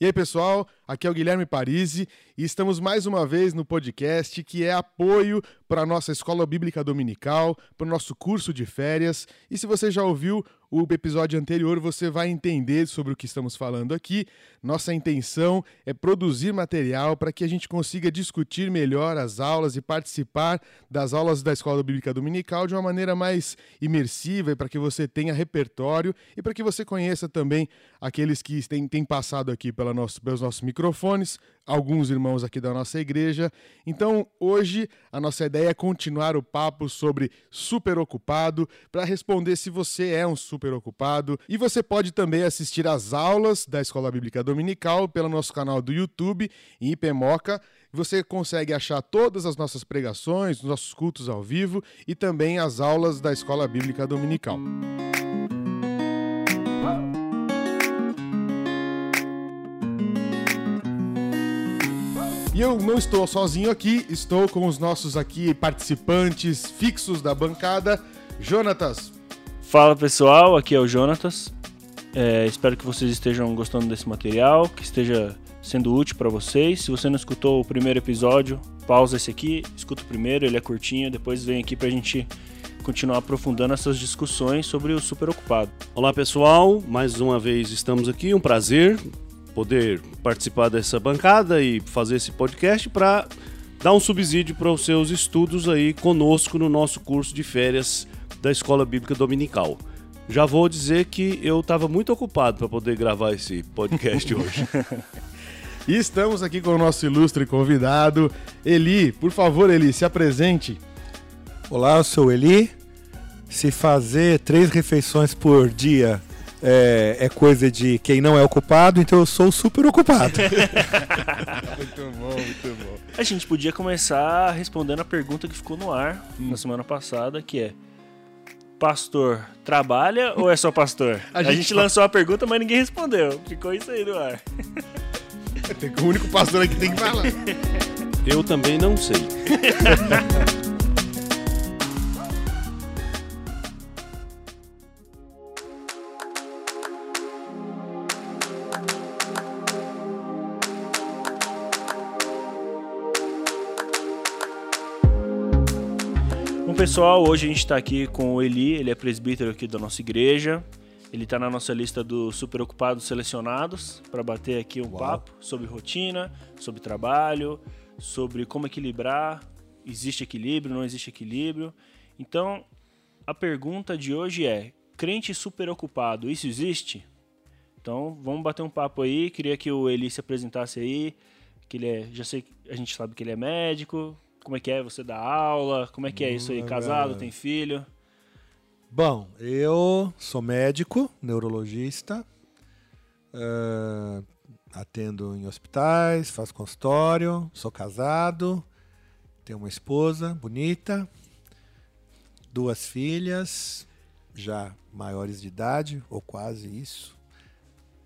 E aí, pessoal, aqui é o Guilherme Parisi e estamos mais uma vez no podcast que é apoio para a nossa escola bíblica dominical, para o nosso curso de férias. E se você já ouviu o episódio anterior, você vai entender sobre o que estamos falando aqui. Nossa intenção é produzir material para que a gente consiga discutir melhor as aulas e participar das aulas da escola bíblica dominical de uma maneira mais imersiva e para que você tenha repertório e para que você conheça também aqueles que têm, têm passado aqui pela nosso, pelos nossos microfones, alguns irmãos aqui da nossa igreja. Então, hoje, a nossa ideia é continuar o papo sobre super ocupado, para responder se você é um super ocupado. E você pode também assistir às aulas da Escola Bíblica Dominical pelo nosso canal do YouTube, em IPMoca. Você consegue achar todas as nossas pregações, os nossos cultos ao vivo e também as aulas da Escola Bíblica Dominical. E eu não estou sozinho aqui, estou com os nossos aqui participantes fixos da bancada. Jonatas. Fala pessoal, aqui é o Jonatas. É, espero que vocês estejam gostando desse material, que esteja sendo útil para vocês. Se você não escutou o primeiro episódio, pausa esse aqui, escuta o primeiro, ele é curtinho, depois vem aqui para a gente continuar aprofundando essas discussões sobre o super ocupado. Olá pessoal, mais uma vez estamos aqui, um prazer poder participar dessa bancada e fazer esse podcast para dar um subsídio para os seus estudos aí conosco no nosso curso de férias da Escola Bíblica Dominical. Já vou dizer que eu estava muito ocupado para poder gravar esse podcast hoje. e estamos aqui com o nosso ilustre convidado, Eli. Por favor, Eli, se apresente. Olá, eu sou Eli. Se fazer três refeições por dia é, é, coisa de quem não é ocupado, então eu sou super ocupado. muito bom, muito bom. A gente podia começar respondendo a pergunta que ficou no ar hum. na semana passada, que é pastor trabalha ou é só pastor? A, a gente, gente lançou a pergunta, mas ninguém respondeu. Ficou isso aí no ar. o único pastor aqui tem que falar. Eu também não sei. pessoal, hoje a gente está aqui com o Eli, ele é presbítero aqui da nossa igreja. Ele está na nossa lista dos super ocupados selecionados para bater aqui um Uau. papo sobre rotina, sobre trabalho, sobre como equilibrar, existe equilíbrio, não existe equilíbrio. Então, a pergunta de hoje é: crente super ocupado, isso existe? Então, vamos bater um papo aí. Queria que o Eli se apresentasse aí, que ele é, já sei, a gente sabe que ele é médico, como é que é você dar aula? Como é que é isso aí? Casado, tem filho? Bom, eu sou médico, neurologista, uh, atendo em hospitais, faço consultório, sou casado, tenho uma esposa bonita, duas filhas, já maiores de idade, ou quase isso.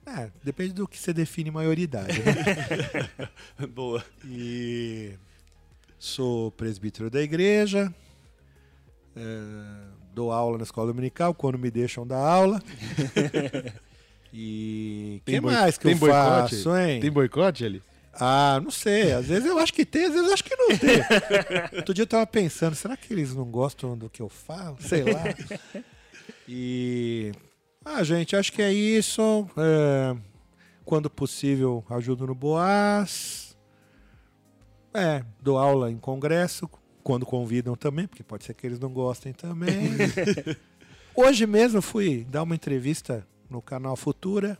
É, depende do que você define maioridade. Né? Boa. E Sou presbítero da igreja, é, dou aula na escola dominical quando me deixam dar aula. e tem que mais que tem eu boicote? faço, hein? Tem boicote ali? Ah, não sei. Às vezes eu acho que tem, às vezes eu acho que não tem. Outro dia eu tava pensando, será que eles não gostam do que eu falo? Sei lá. E. Ah, gente, acho que é isso. É... Quando possível, ajudo no Boas. É, dou aula em congresso, quando convidam também, porque pode ser que eles não gostem também. Hoje mesmo fui dar uma entrevista no canal Futura.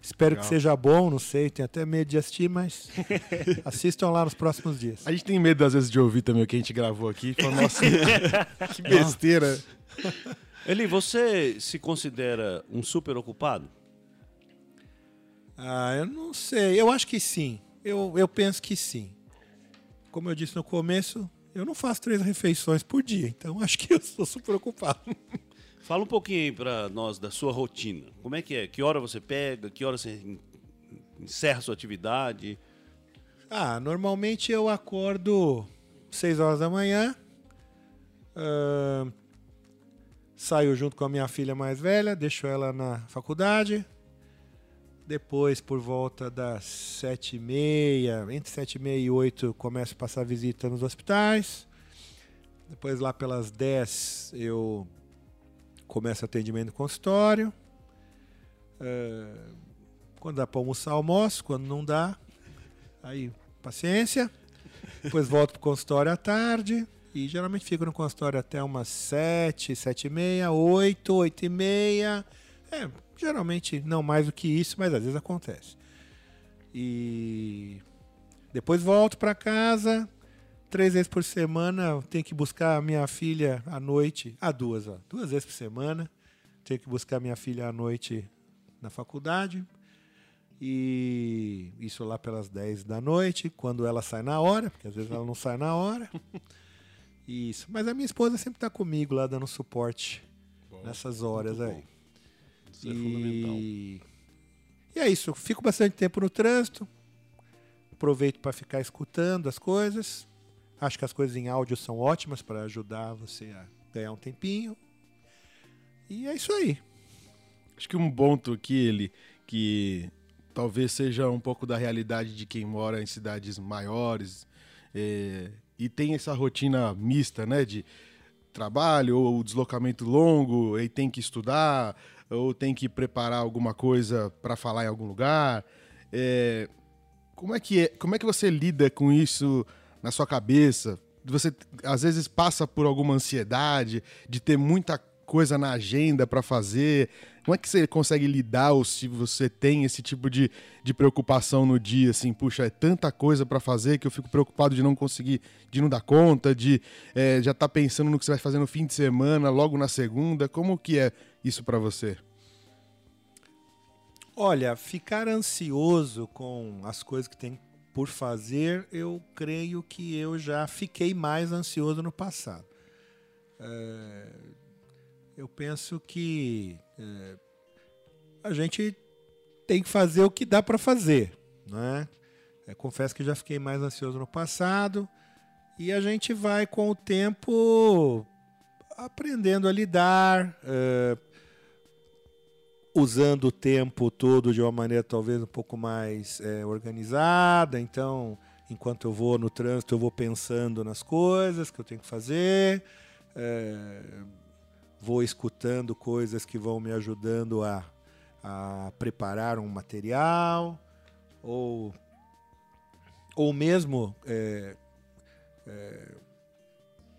Espero Legal. que seja bom, não sei, tenho até medo de assistir, mas assistam lá nos próximos dias. A gente tem medo, às vezes, de ouvir também o que a gente gravou aqui. Fala, nossa, que besteira. Eli, você se considera um super ocupado? Ah, eu não sei. Eu acho que sim. Eu, eu penso que sim como eu disse no começo, eu não faço três refeições por dia, então acho que eu estou super ocupado. Fala um pouquinho para nós da sua rotina. Como é que é? Que hora você pega? Que hora você encerra a sua atividade? Ah, normalmente eu acordo 6 horas da manhã, uh, saio junto com a minha filha mais velha, deixo ela na faculdade, Depois, por volta das sete e meia, entre sete e meia e oito, começo a passar visita nos hospitais. Depois, lá pelas 10, eu começo atendimento no consultório. É, quando dá para almoçar, almoço. Quando não dá, aí paciência. Depois volto para o consultório à tarde. E geralmente fico no consultório até umas 7, 7 e meia, 8, 8 e meia. É, geralmente não mais do que isso, mas às vezes acontece. E depois volto para casa, três vezes por semana tenho que buscar a minha filha à noite, a ah, duas, ó, duas vezes por semana, tenho que buscar minha filha à noite na faculdade. E isso lá pelas 10 da noite, quando ela sai na hora, porque às vezes ela não sai na hora. Isso. Mas a minha esposa sempre está comigo lá dando suporte bom, nessas horas aí. Isso e... é fundamental. E é isso. Fico bastante tempo no trânsito. Aproveito para ficar escutando as coisas. Acho que as coisas em áudio são ótimas para ajudar você a ganhar um tempinho. E é isso aí. Acho que um ponto aqui, ele, que talvez seja um pouco da realidade de quem mora em cidades maiores, é, e tem essa rotina mista, né? De trabalho ou deslocamento longo, e tem que estudar, ou tem que preparar alguma coisa para falar em algum lugar. É, como, é que é, como é que você lida com isso na sua cabeça? Você às vezes passa por alguma ansiedade de ter muita coisa na agenda para fazer? Como é que você consegue lidar ou se você tem esse tipo de, de preocupação no dia, assim, puxa, é tanta coisa para fazer que eu fico preocupado de não conseguir, de não dar conta, de é, já estar tá pensando no que você vai fazer no fim de semana, logo na segunda. Como que é isso para você? Olha, ficar ansioso com as coisas que tem por fazer, eu creio que eu já fiquei mais ansioso no passado. É, eu penso que é, a gente tem que fazer o que dá para fazer, né? É, confesso que já fiquei mais ansioso no passado e a gente vai com o tempo aprendendo a lidar, é, usando o tempo todo de uma maneira talvez um pouco mais é, organizada. Então, enquanto eu vou no trânsito, eu vou pensando nas coisas que eu tenho que fazer. É, vou escutando coisas que vão me ajudando a, a preparar um material, ou, ou mesmo é, é,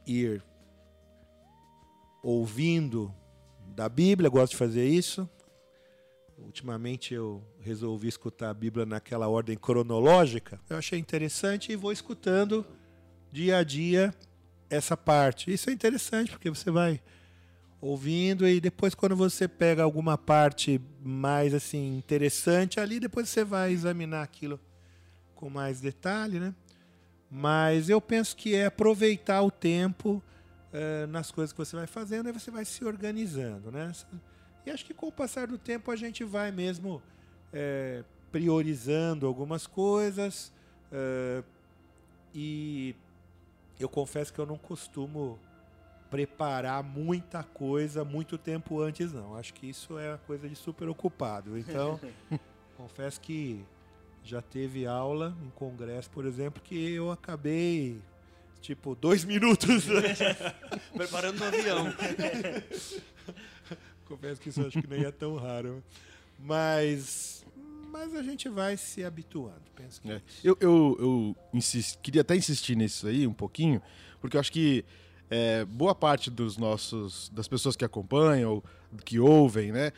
ir ouvindo da Bíblia, gosto de fazer isso. Ultimamente eu resolvi escutar a Bíblia naquela ordem cronológica. Eu achei interessante e vou escutando dia a dia essa parte. Isso é interessante porque você vai ouvindo e depois quando você pega alguma parte mais assim interessante ali, depois você vai examinar aquilo com mais detalhe, né? Mas eu penso que é aproveitar o tempo uh, nas coisas que você vai fazendo e você vai se organizando, né? E acho que com o passar do tempo a gente vai mesmo é, priorizando algumas coisas uh, e eu confesso que eu não costumo preparar muita coisa muito tempo antes, não. Acho que isso é coisa de super ocupado. Então, confesso que já teve aula em congresso, por exemplo, que eu acabei tipo dois minutos antes. preparando o avião. confesso que isso acho que nem é tão raro. Mas mas a gente vai se habituando. Penso que é. é eu, eu, eu insist, queria até insistir nisso aí um pouquinho, porque eu acho que é, boa parte dos nossos das pessoas que acompanham, que ouvem, né,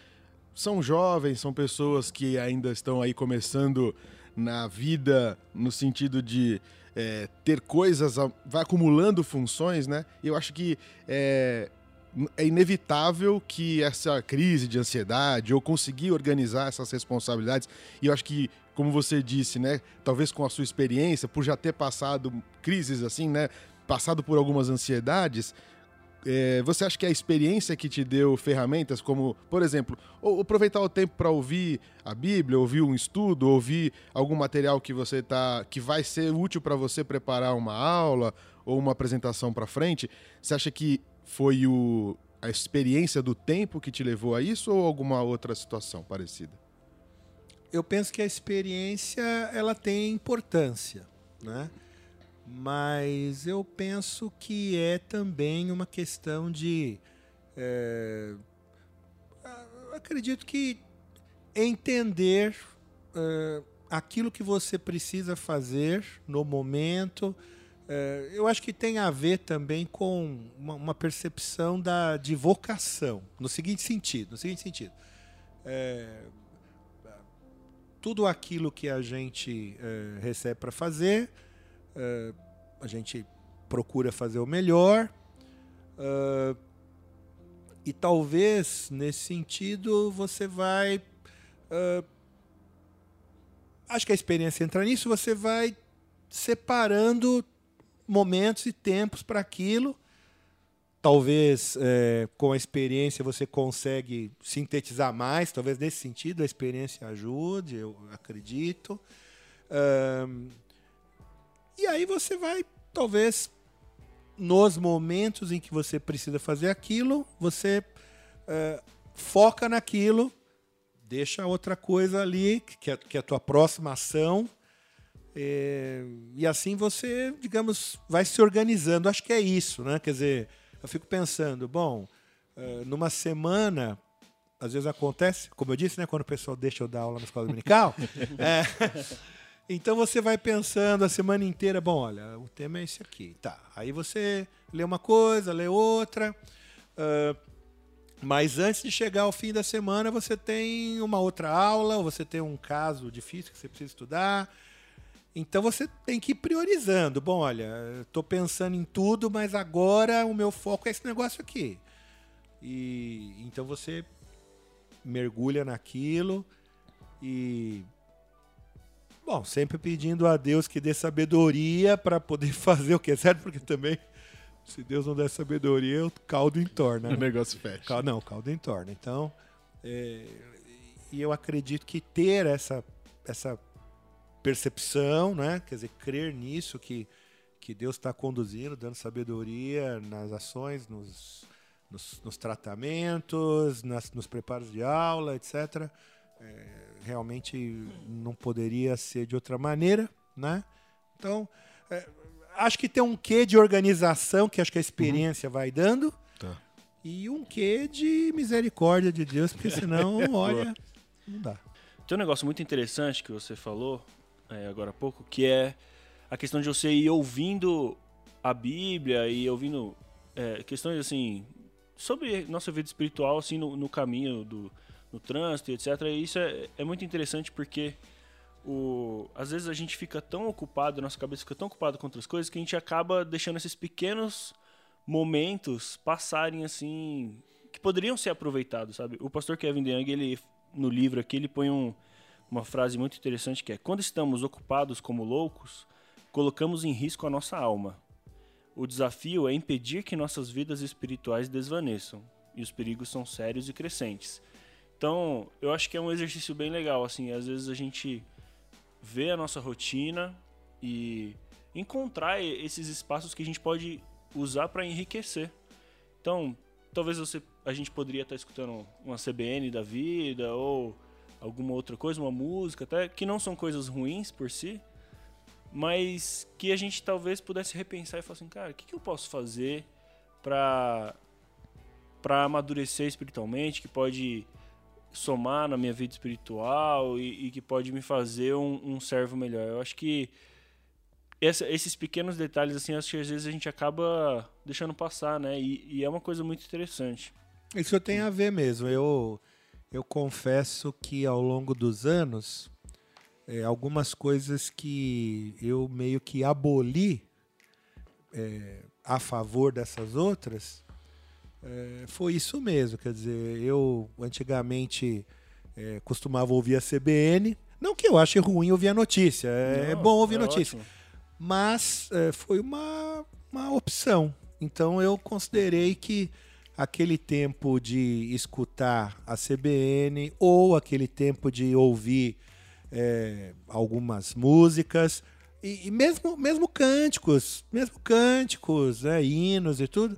são jovens, são pessoas que ainda estão aí começando na vida no sentido de é, ter coisas, vai acumulando funções, né? Eu acho que é, é inevitável que essa crise de ansiedade ou conseguir organizar essas responsabilidades, e eu acho que, como você disse, né, talvez com a sua experiência, por já ter passado crises assim, né, passado por algumas ansiedades, é, você acha que a experiência que te deu ferramentas como, por exemplo, aproveitar o tempo para ouvir a Bíblia, ouvir um estudo, ouvir algum material que você tá, que vai ser útil para você preparar uma aula ou uma apresentação para frente, você acha que foi o, a experiência do tempo que te levou a isso ou alguma outra situação parecida? eu penso que a experiência ela tem importância, né? Mas eu penso que é também uma questão de. É, acredito que entender é, aquilo que você precisa fazer no momento. É, eu acho que tem a ver também com uma, uma, percepção da, de vocação, no seguinte sentido. No seguinte sentido é, tudo aquilo que a gente é, recebe para fazer, é, a gente procura fazer o melhor. E talvez nesse sentido você vai. Acho que a experiência entra nisso, você vai separando momentos e tempos para aquilo Talvez é, com a experiência você consegue sintetizar mais, talvez nesse sentido a experiência ajude, eu acredito. Um, e aí você vai, talvez, nos momentos em que você precisa fazer aquilo, você uh, foca naquilo, deixa outra coisa ali, que é, que é a tua próxima ação, é, e assim você, digamos, vai se organizando. Acho que é isso, né? Quer dizer, eu fico pensando, bom, eh, numa semana, às vezes acontece, como eu disse, né, quando o pessoal deixa eu dar aula na escola dominical, é, então você vai pensando a semana inteira, bom, olha, o tema é esse aqui, tá. Aí você lê uma coisa, lê outra, uh, mas antes de chegar ao fim da semana, você tem uma outra aula, ou você tem um caso difícil que você precisa estudar, então você tem que ir priorizando. Bom, olha, estou pensando em tudo, mas agora o meu foco é esse negócio aqui. E então você mergulha naquilo e bom, sempre pedindo a Deus que dê sabedoria para poder fazer o que é certo, porque também se Deus não der sabedoria, o caldo entorna. Né? O negócio fecha. Não, o caldo entorna. Então, é, e eu acredito que ter essa essa percepção, né? Quer dizer, crer nisso que, que Deus está conduzindo, dando sabedoria nas ações, nos, nos, nos tratamentos, nas, nos preparos de aula, etc. É, realmente não poderia ser de outra maneira, né? Então, é, acho que tem um quê de organização que acho que a experiência uhum. vai dando. Tá. E um quê de misericórdia de Deus, porque senão, olha, não dá. Tem um negócio muito interessante que você falou, é, agora há pouco, que é a questão de você ir ouvindo a Bíblia e ouvindo é, questões assim sobre nossa vida espiritual assim no, no caminho do no trânsito etc e isso é, é muito interessante porque o, às vezes a gente fica tão ocupado nossa cabeça fica tão ocupada com outras coisas que a gente acaba deixando esses pequenos momentos passarem assim que poderiam ser aproveitados sabe? O pastor Kevin DeYoung ele no livro aqui ele põe um uma frase muito interessante que é: Quando estamos ocupados como loucos, colocamos em risco a nossa alma. O desafio é impedir que nossas vidas espirituais desvaneçam, e os perigos são sérios e crescentes. Então, eu acho que é um exercício bem legal, assim, às vezes a gente vê a nossa rotina e encontrar esses espaços que a gente pode usar para enriquecer. Então, talvez você, a gente poderia estar escutando uma CBN da vida ou alguma outra coisa, uma música, até que não são coisas ruins por si, mas que a gente talvez pudesse repensar e falar assim, cara, o que, que eu posso fazer para para amadurecer espiritualmente, que pode somar na minha vida espiritual e, e que pode me fazer um, um, servo melhor. Eu acho que essa, esses pequenos detalhes, assim, acho que às vezes a gente acaba deixando passar, né? E, e é uma coisa muito interessante. Isso tem a ver mesmo. Eu eu confesso que ao longo dos anos, é, algumas coisas que eu meio que aboli é, a favor dessas outras, é, foi isso mesmo. Quer dizer, eu antigamente costumava ouvir a CBN. Não que eu ache ruim ouvir a notícia, é, é Não, bom ouvir é notícia. Ótimo. Mas foi uma, uma opção. Então eu considerei que aquele tempo de escutar a CBN ou aquele tempo de ouvir é, algumas músicas e, e, mesmo, mesmo cânticos, mesmo cânticos, né, hinos e tudo.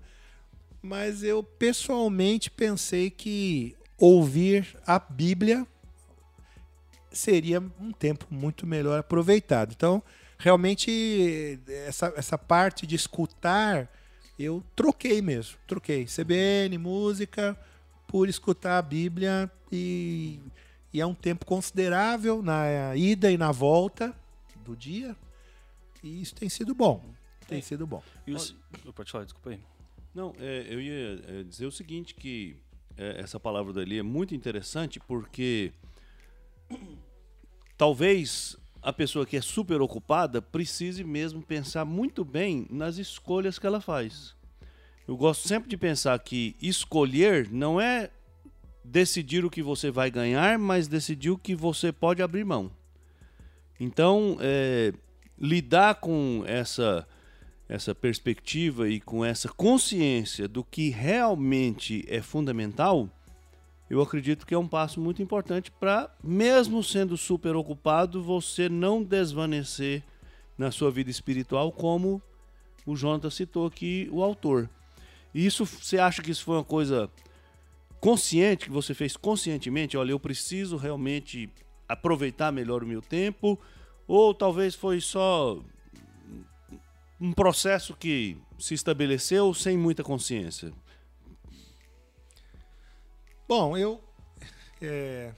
Mas eu pessoalmente pensei que ouvir a Bíblia seria um tempo muito melhor aproveitado. Então, realmente, essa, essa parte de escutar, eu troquei mesmo. Troquei CBN, música, por escutar a Bíblia e, e é um tempo considerável na ida e na volta do dia. E isso tem sido bom. Tem sido bom. E os... Pode falar, desculpa aí. Não, é, eu ia é, dizer o seguinte, que é, essa palavra dali é muito interessante porque talvez a pessoa que é super ocupada precise mesmo pensar muito bem nas escolhas que ela faz. Eu gosto sempre de pensar que escolher não é decidir o que você vai ganhar, mas decidir o que você pode abrir mão. Então, é, lidar com essa essa perspectiva e com essa consciência do que realmente é fundamental, eu acredito que é um passo muito importante para, mesmo sendo super ocupado, você não desvanecer na sua vida espiritual, como o Jonathan citou aqui, o autor. Isso, você acha que isso foi uma coisa consciente, que você fez conscientemente? Olha, eu preciso realmente aproveitar melhor o meu tempo, ou talvez foi só um processo que se estabeleceu sem muita consciência? Bom, eu, é,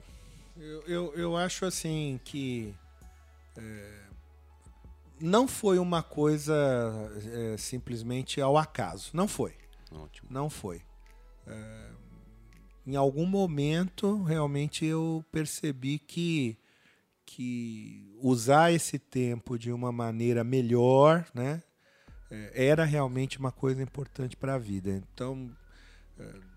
eu, eu, eu, acho assim que é, não foi uma coisa é, simplesmente ao acaso. Não foi. Ótimo. Não foi. É, em algum momento, realmente, eu percebi que, que usar esse tempo de uma maneira melhor, né? É, era realmente uma coisa importante para a vida. Então, é,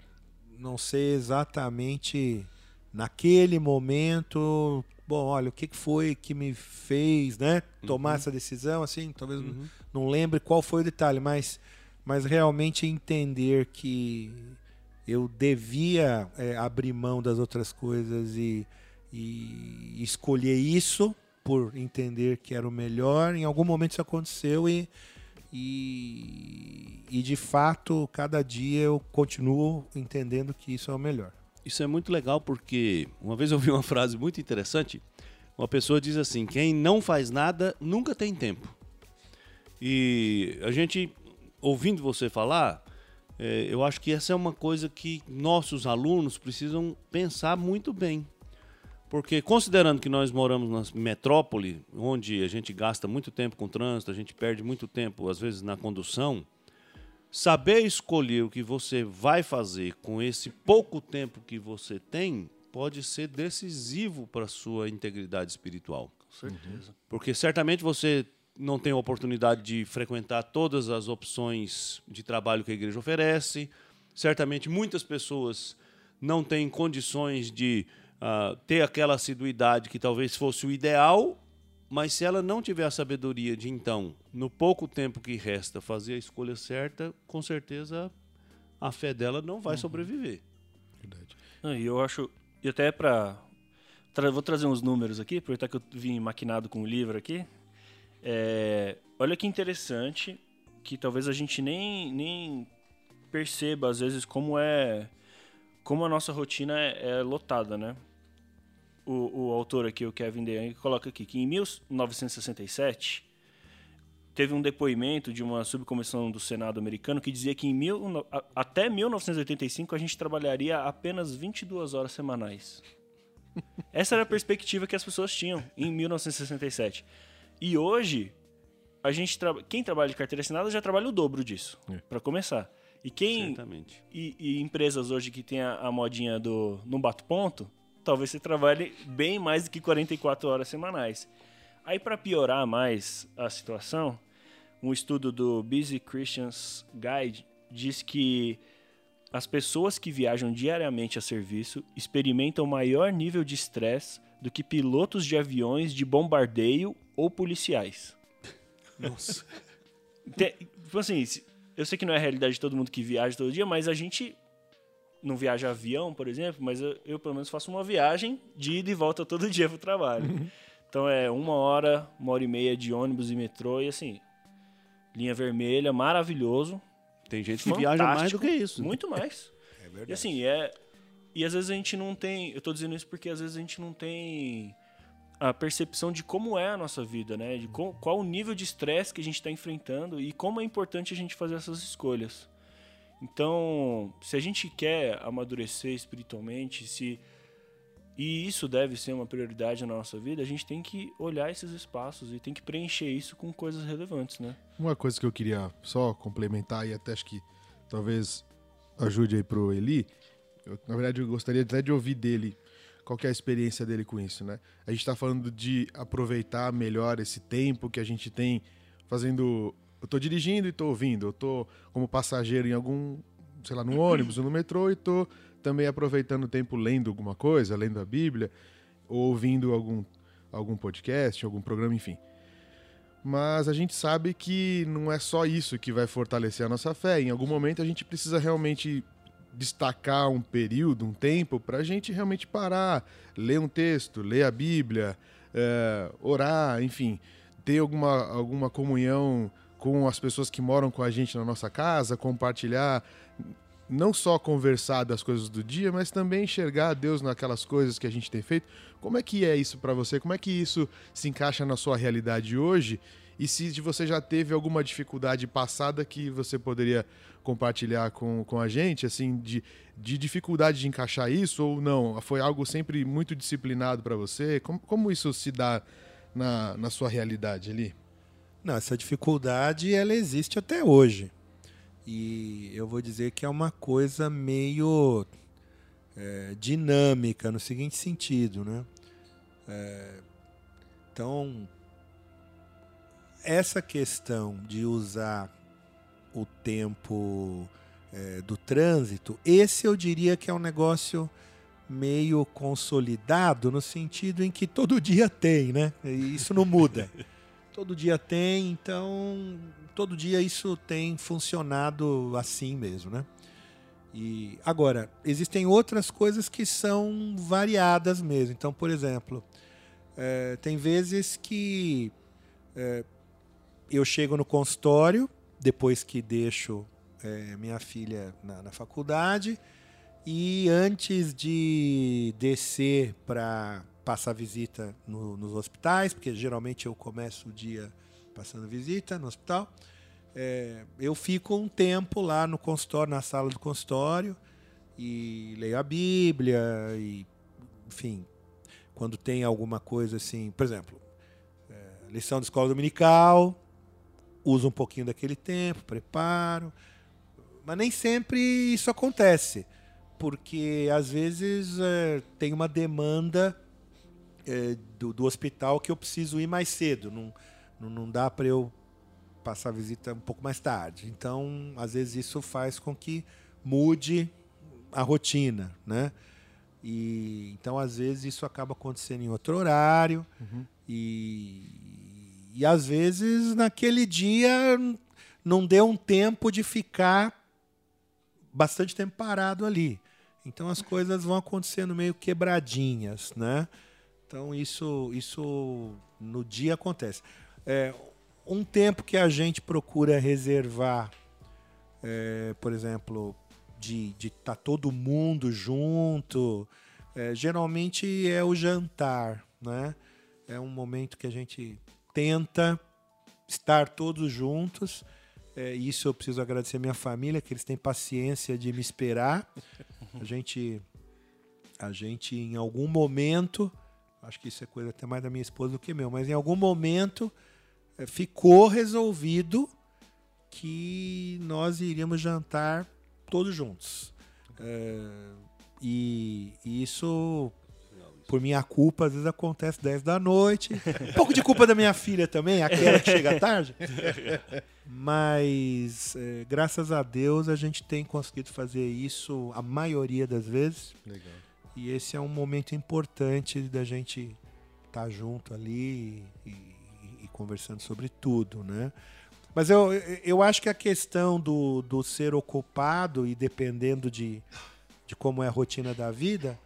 não sei exatamente naquele momento, bom, olha, o que foi que me fez, né, tomar uhum. essa decisão, assim, talvez uhum. não lembre qual foi o detalhe, mas, mas realmente entender que eu devia é, abrir mão das outras coisas e, e escolher isso por entender que era o melhor. Em algum momento isso aconteceu e e, e de fato, cada dia eu continuo entendendo que isso é o melhor. Isso é muito legal porque uma vez eu vi uma frase muito interessante. Uma pessoa diz assim: quem não faz nada nunca tem tempo. E a gente, ouvindo você falar, é, eu acho que essa é uma coisa que nossos alunos precisam pensar muito bem. Porque considerando que nós moramos na metrópole, onde a gente gasta muito tempo com trânsito, a gente perde muito tempo, às vezes, na condução, saber escolher o que você vai fazer com esse pouco tempo que você tem pode ser decisivo para a sua integridade espiritual. Com certeza. Porque certamente você não tem a oportunidade de frequentar todas as opções de trabalho que a igreja oferece. Certamente muitas pessoas não têm condições de uh, ter aquela assiduidade que talvez fosse o ideal, mas se ela não tiver a sabedoria de então, no pouco tempo que resta, fazer a escolha certa, com certeza a fé dela não vai uhum. sobreviver. Verdade. e eu acho, e até para tra vou trazer uns números aqui, aproveitar que eu vim maquinado com o livro aqui. É, olha que interessante que talvez a gente nem, nem perceba às vezes como é como a nossa rotina é, é lotada, né? O, o autor aqui, o Kevin DeYoung, coloca aqui que em 1967 teve um depoimento de uma subcomissão do Senado americano que dizia que em mil, até 1985 a gente trabalharia apenas 22 horas semanais. Essa era a perspectiva que as pessoas tinham em 1967. E hoje, a gente tra... quem trabalha de carteira assinada já trabalha o dobro disso, é. para começar. E quem. E, e, empresas hoje que tem a, a modinha do não bato ponto, talvez você trabalhe bem mais do que 44 horas semanais. Aí, para piorar mais a situação, um estudo do Busy Christians Guide diz que as pessoas que viajam diariamente a serviço experimentam maior nível de estresse do que pilotos de aviões de bombardeio ou policiais. Nossa. Tem, tipo assim, eu sei que não é a realidade de todo mundo que viaja todo dia, mas a gente não viaja avião, por exemplo, mas eu, eu, pelo menos faço uma viagem de ida e volta todo dia pro trabalho. Uhum. Então é uma hora, uma hora e meia de ônibus e metrô e assim, linha vermelha, maravilhoso. Tem gente que viaja mais do que isso. Muito mais. é verdade. E assim, é. E às vezes a gente não tem. Eu tô dizendo isso porque às vezes a gente não tem a percepção de como é a nossa vida, né? De qual, qual o nível de estresse que a gente está enfrentando e como é importante a gente fazer essas escolhas. Então, se a gente quer amadurecer espiritualmente, se e isso deve ser uma prioridade na nossa vida, a gente tem que olhar esses espaços e tem que preencher isso com coisas relevantes, né? Uma coisa que eu queria só complementar e até acho que talvez ajude aí pro Eli, eu, na verdade eu gostaria até de ouvir dele qual é a experiência dele com isso, né? A gente está falando de aproveitar melhor esse tempo que a gente tem fazendo. Eu tô dirigindo e tô ouvindo, eu tô como passageiro em algum, sei lá, no ônibus ou no metrô e tô também aproveitando o tempo lendo alguma coisa, lendo a Bíblia, ou ouvindo algum, algum podcast, algum programa, enfim. Mas a gente sabe que não é só isso que vai fortalecer a nossa fé. Em algum momento a gente precisa realmente destacar um período, um tempo, para a gente realmente parar, ler um texto, ler a Bíblia, é, orar, enfim, ter alguma, alguma comunhão com as pessoas que moram com a gente na nossa casa, compartilhar, não só conversar das coisas do dia, mas também enxergar Deus naquelas coisas que a gente tem feito. Como é que é isso para você? Como é que isso se encaixa na sua realidade hoje? E se você já teve alguma dificuldade passada que você poderia compartilhar com, com a gente, assim, de, de dificuldade de encaixar isso ou não? Foi algo sempre muito disciplinado para você? Como, como isso se dá na, na sua realidade ali? Não, essa dificuldade ela existe até hoje. E eu vou dizer que é uma coisa meio é, dinâmica no seguinte sentido, né? É, então, essa questão de usar o tempo é, do trânsito, esse eu diria que é um negócio meio consolidado no sentido em que todo dia tem, né? E isso não muda. todo dia tem, então todo dia isso tem funcionado assim mesmo, né? E agora existem outras coisas que são variadas mesmo. Então, por exemplo, é, tem vezes que é, eu chego no consultório depois que deixo é, minha filha na, na, faculdade e antes de descer para passar visita no, nos hospitais, porque geralmente eu começo o dia passando visita no hospital, é, eu fico um tempo lá no consultório, na sala do consultório e leio a Bíblia e, enfim, quando tem alguma coisa assim, por exemplo, é, lição de escola dominical, uso um pouquinho daquele tempo, preparo. Mas nem sempre isso acontece, porque às vezes é, tem uma demanda é, do, do, hospital que eu preciso ir mais cedo. Não, não, não dá para eu passar a visita um pouco mais tarde. Então, às vezes isso faz com que mude a rotina, né? E então às vezes isso acaba acontecendo em outro horário uhum. e e às vezes naquele dia não deu um tempo de ficar bastante tempo parado ali. Então as coisas vão acontecendo meio quebradinhas, né? Então isso, isso no dia acontece. É, um tempo que a gente procura reservar, é, por exemplo, de estar tá todo mundo junto, é, geralmente é o jantar, né? É um momento que a gente tenta estar todos juntos. É, isso eu preciso agradecer a minha família, que eles têm paciência de me esperar. A gente, a gente em algum momento, acho que isso é coisa até mais da minha esposa do que meu, mas em algum momento é, ficou resolvido que nós iríamos jantar todos juntos. É, e, e isso por minha culpa, às vezes acontece 10 da noite. Um pouco de culpa da minha filha também, aquela que chega tarde. Mas, é, graças a Deus, a gente tem conseguido fazer isso a maioria das vezes. Legal. E esse é um momento importante da gente estar tá junto ali e, e, e, conversando sobre tudo, né? Mas eu, eu acho que a questão do, do ser ocupado e dependendo de, de como é a rotina da vida,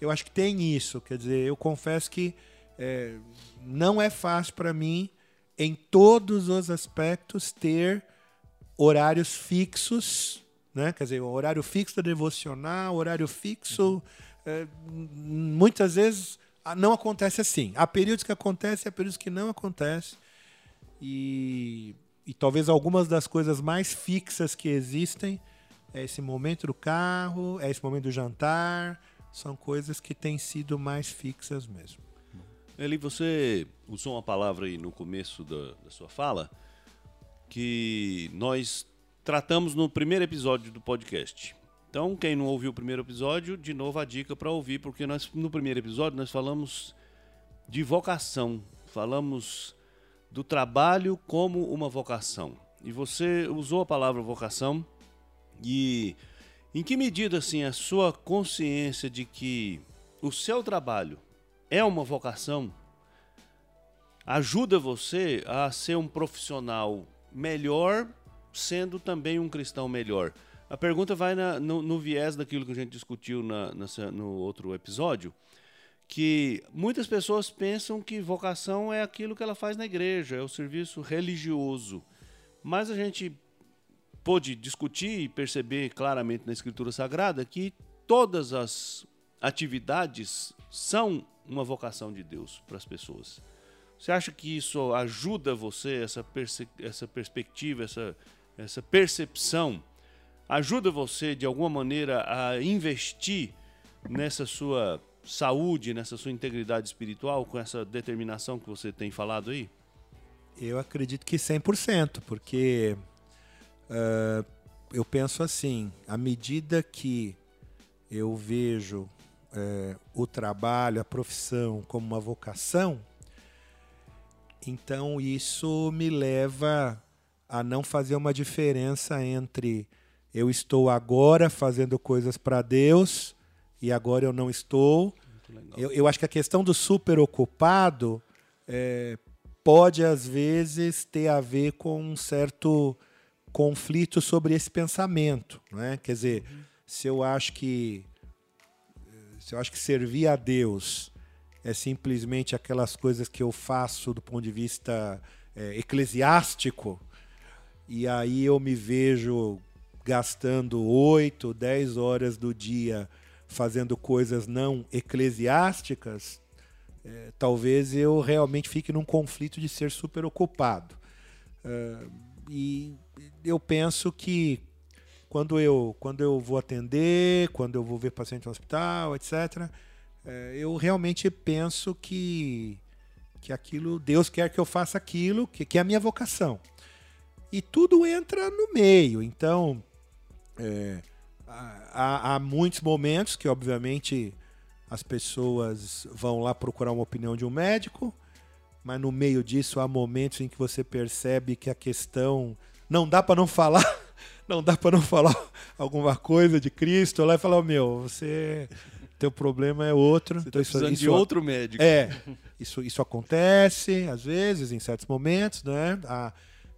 eu acho que tem isso. Quer dizer, eu confesso que é, não é fácil para mim, em todos os aspectos, ter horários fixos, né? Quer dizer, horário fixo da devocional, horário fixo. É, muitas vezes Não acontece assim. Há períodos que acontece, há períodos que não acontece. E, e talvez algumas das coisas mais fixas que existem é esse momento do carro, é esse momento do jantar. São coisas que têm sido mais fixas mesmo. Eli, você usou uma palavra aí no começo da, da sua fala que nós tratamos no primeiro episódio do podcast. Então, quem não ouviu o primeiro episódio, de novo a dica para ouvir, porque nós no primeiro episódio nós falamos de vocação, falamos do trabalho como uma vocação. E você usou a palavra vocação e em que medida assim a sua consciência de que o seu trabalho é uma vocação ajuda você a ser um profissional melhor, sendo também um cristão melhor. A pergunta vai na- no, no viés daquilo que a gente discutiu na- nessa- no outro episódio, que muitas pessoas pensam que vocação é aquilo que ela faz na igreja, é o serviço religioso. Mas a gente pôde discutir e perceber claramente na Escritura Sagrada que todas as atividades são uma vocação de Deus para as pessoas. Você acha que isso ajuda você, essa, perce- essa perspectiva, essa, essa percepção, ajuda você de alguma maneira a investir nessa sua saúde, nessa sua integridade espiritual, com essa determinação que você tem falado aí? Eu acredito que 100%, porque ah, eu penso assim, à medida que eu vejo eh, o trabalho, a profissão como uma vocação, então isso me leva a não fazer uma diferença entre eu estou agora fazendo coisas para Deus e agora eu não estou. Eu, eu acho que a questão do super ocupado eh, pode às vezes ter a ver com um certo conflito sobre esse pensamento, né? Quer dizer, se eu acho que se eu acho que servir a Deus é simplesmente aquelas coisas que eu faço do ponto de vista eh, eclesiástico, e aí eu me vejo gastando 8, 10 horas do dia fazendo coisas não eclesiásticas, eh, talvez eu realmente fique num conflito de ser super ocupado. Ah, e eu penso que quando eu, quando eu vou atender, quando eu vou ver paciente no hospital, etc., eh, eu realmente penso que, que aquilo, Deus quer que eu faça aquilo, que, que é a minha vocação. E tudo entra no meio. Então, é, há, há muitos momentos que, obviamente, as pessoas vão lá procurar uma opinião de um médico, mas no meio disso há momentos em que você percebe que a questão não dá para não falar, não dá para não falar alguma coisa de Cristo lá e falar, meu, você teu problema é outro. Você Então, está isso- precisando isso- de outro médico. é, isso, isso acontece às vezes, em certos momentos, né? Ah,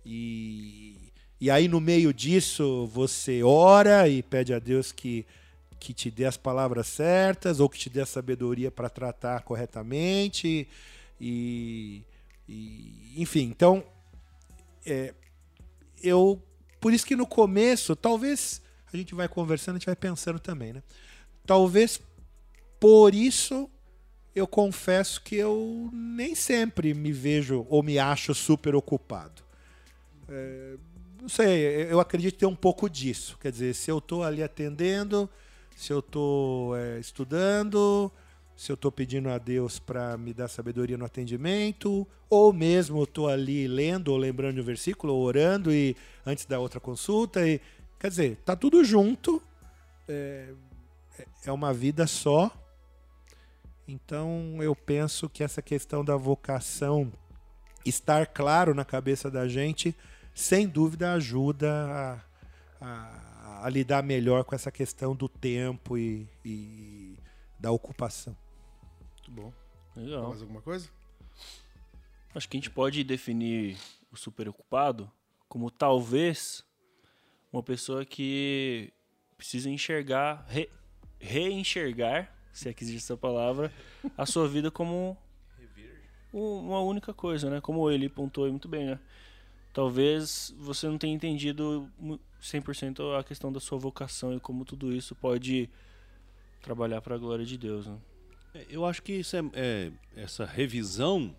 e, e aí no meio disso você ora e pede a Deus que, que te dê as palavras certas ou que te dê a sabedoria para tratar corretamente. E, e, enfim, então é, eu por isso que no começo, talvez a gente vai conversando, a gente vai pensando também, né? Talvez por isso eu confesso que eu nem sempre me vejo ou me acho super ocupado. É, não sei, eu acredito ter um pouco disso. Quer dizer, se eu estou ali atendendo, se eu estou estudando, se eu estou pedindo a Deus para me dar sabedoria no atendimento, ou mesmo eu estou ali lendo ou lembrando de um versículo, ou orando e antes da outra consulta. E, quer dizer, tá tudo junto. É, é uma vida só. Então eu penso que essa questão da vocação estar claro na cabeça da gente, sem dúvida ajuda a, a- a lidar melhor com essa questão do tempo e, e da ocupação. Muito bom. Legal. Mais alguma coisa? Acho que a gente pode definir o superocupado como talvez uma pessoa que precisa enxergar, re- reenxergar, se é que existe essa palavra, a sua vida como uma única coisa, né? Como ele pontuou aí muito bem, né? Talvez você não tenha entendido mu- 100% a questão da sua vocação e como tudo isso pode trabalhar para a glória de Deus, né? Eu acho que isso é, é- essa revisão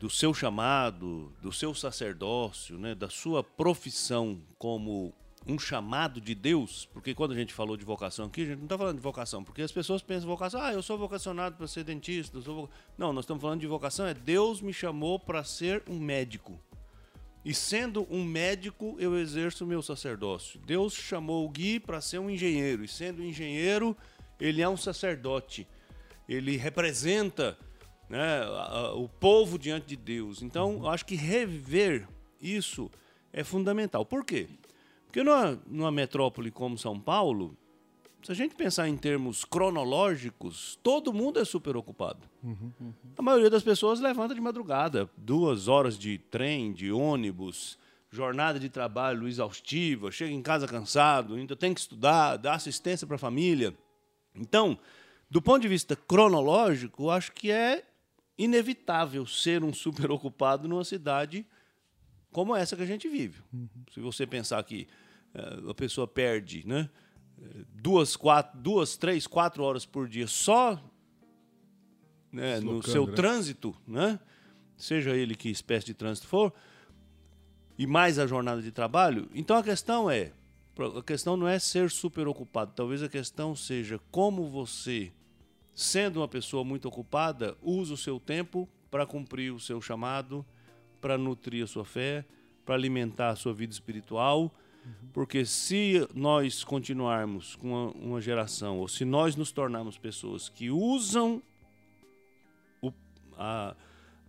do seu chamado, do seu sacerdócio, né, da sua profissão como um chamado de Deus, porque quando a gente falou de vocação aqui, a gente não está falando de vocação, porque as pessoas pensam vocação, ah, eu sou vocacionado para ser dentista, eu sou vo-". não, nós estamos falando de vocação, é Deus me chamou para ser um médico. E sendo um médico, eu exerço o meu sacerdócio. Deus chamou o Gui para ser um engenheiro, e sendo engenheiro, ele é um sacerdote. Ele representa né, o povo diante de Deus. Então, eu acho que rever isso é fundamental. Por quê? Porque numa, numa metrópole como São Paulo, se a gente pensar em termos cronológicos, todo mundo é super ocupado. A maioria das pessoas levanta de madrugada, duas horas de trem, de ônibus, jornada de trabalho exaustiva, chega em casa cansado, ainda tem que estudar, dar assistência para a família. Então, do ponto de vista cronológico, acho que é inevitável ser um super ocupado numa cidade como essa que a gente vive. Se você pensar que eh, a pessoa perde né, duas, quatro, duas, três, quatro horas por dia só né, no seu né? trânsito, né, seja ele que espécie de trânsito for, e mais a jornada de trabalho, então a questão é, a questão não é ser super ocupado, talvez a questão seja como você, sendo uma pessoa muito ocupada, usa o seu tempo para cumprir o seu chamado, para nutrir a sua fé, para alimentar a sua vida espiritual, porque se nós continuarmos com uma, uma geração, ou se nós nos tornarmos pessoas que usam o, a-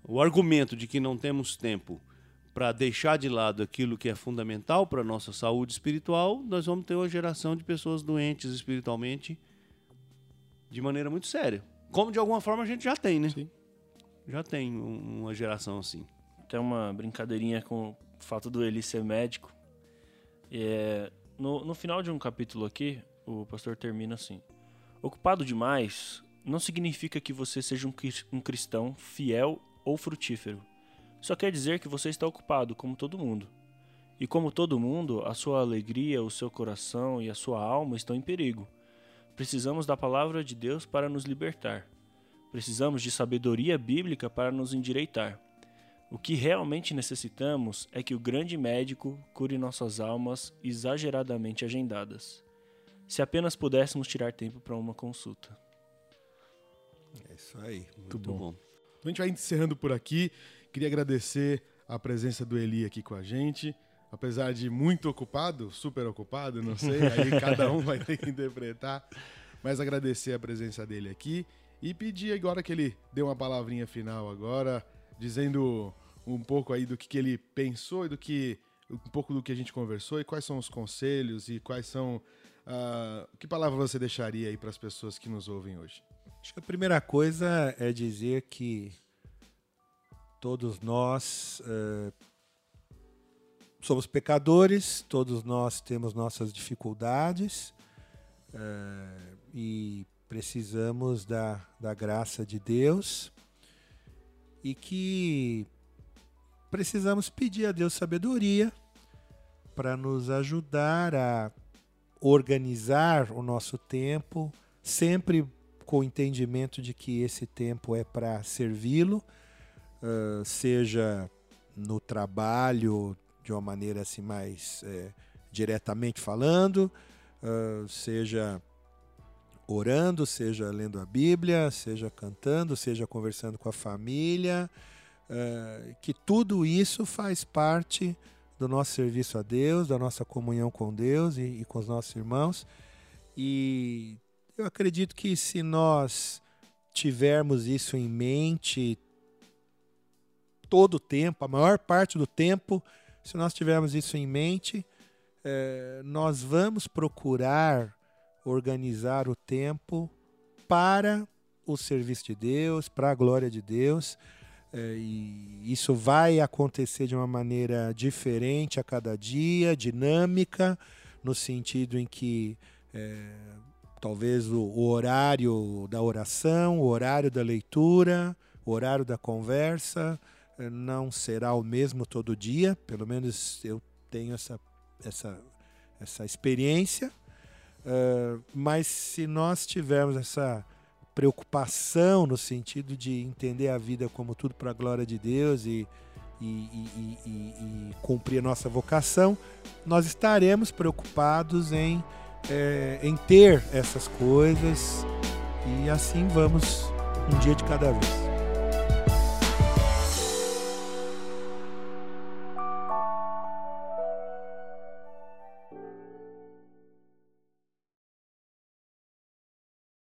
o argumento de que não temos tempo para deixar de lado aquilo que é fundamental para a nossa saúde espiritual, nós vamos ter uma geração de pessoas doentes espiritualmente de maneira muito séria. Como de alguma forma a gente já tem, né? Sim. Já tem um- uma geração assim. Tem uma brincadeirinha com o fato do Eli ser médico. É, no, no final de um capítulo aqui, o pastor termina assim: Ocupado demais não significa que você seja um, um cristão fiel ou frutífero. Só quer dizer que você está ocupado, como todo mundo. E como todo mundo, a sua alegria, o seu coração e a sua alma estão em perigo. Precisamos da palavra de Deus para nos libertar. Precisamos de sabedoria bíblica para nos endireitar. O que realmente necessitamos é que o grande médico cure nossas almas exageradamente agendadas. Se apenas pudéssemos tirar tempo para uma consulta. É isso aí. Muito bom. bom. Então a gente vai encerrando por aqui. Queria agradecer a presença do Eli aqui com a gente. Apesar de muito ocupado, super ocupado, não sei, aí cada um vai ter que interpretar. Mas agradecer a presença dele aqui e pedir agora que ele dê uma palavrinha final agora, dizendo um pouco aí do que, que ele pensou e do que um pouco do que a gente conversou e quais são os conselhos e quais são ah, que palavra você deixaria aí para as pessoas que nos ouvem hoje? Acho que a primeira coisa é dizer que todos nós eh, somos pecadores, todos nós temos nossas dificuldades eh, e precisamos da, da graça de Deus e que precisamos pedir a Deus sabedoria para nos ajudar a organizar o nosso tempo, sempre com o entendimento de que esse tempo é para servi-lo, ah, seja no trabalho de uma maneira assim mais eh, diretamente falando, ah, seja orando, seja lendo a Bíblia, seja cantando, seja conversando com a família, ah, que tudo isso faz parte do nosso serviço a Deus, da nossa comunhão com Deus e, e com os nossos irmãos. E eu acredito que se nós tivermos isso em mente todo o tempo, a maior parte do tempo, se nós tivermos isso em mente, eh, nós vamos procurar organizar o tempo para o serviço de Deus, para a glória de Deus. Eh, e isso vai acontecer de uma maneira diferente a cada dia, dinâmica, no sentido em que eh, talvez o, o horário da oração, o horário da leitura, o horário da conversa eh, não será o mesmo todo dia, pelo menos eu tenho essa, essa, essa experiência. Eh, mas se nós tivermos essa preocupação no sentido de entender a vida como tudo para a glória de Deus e, e, e, e, cumprir a nossa vocação, nós estaremos preocupados em, é, em ter essas coisas e assim vamos um dia de cada vez.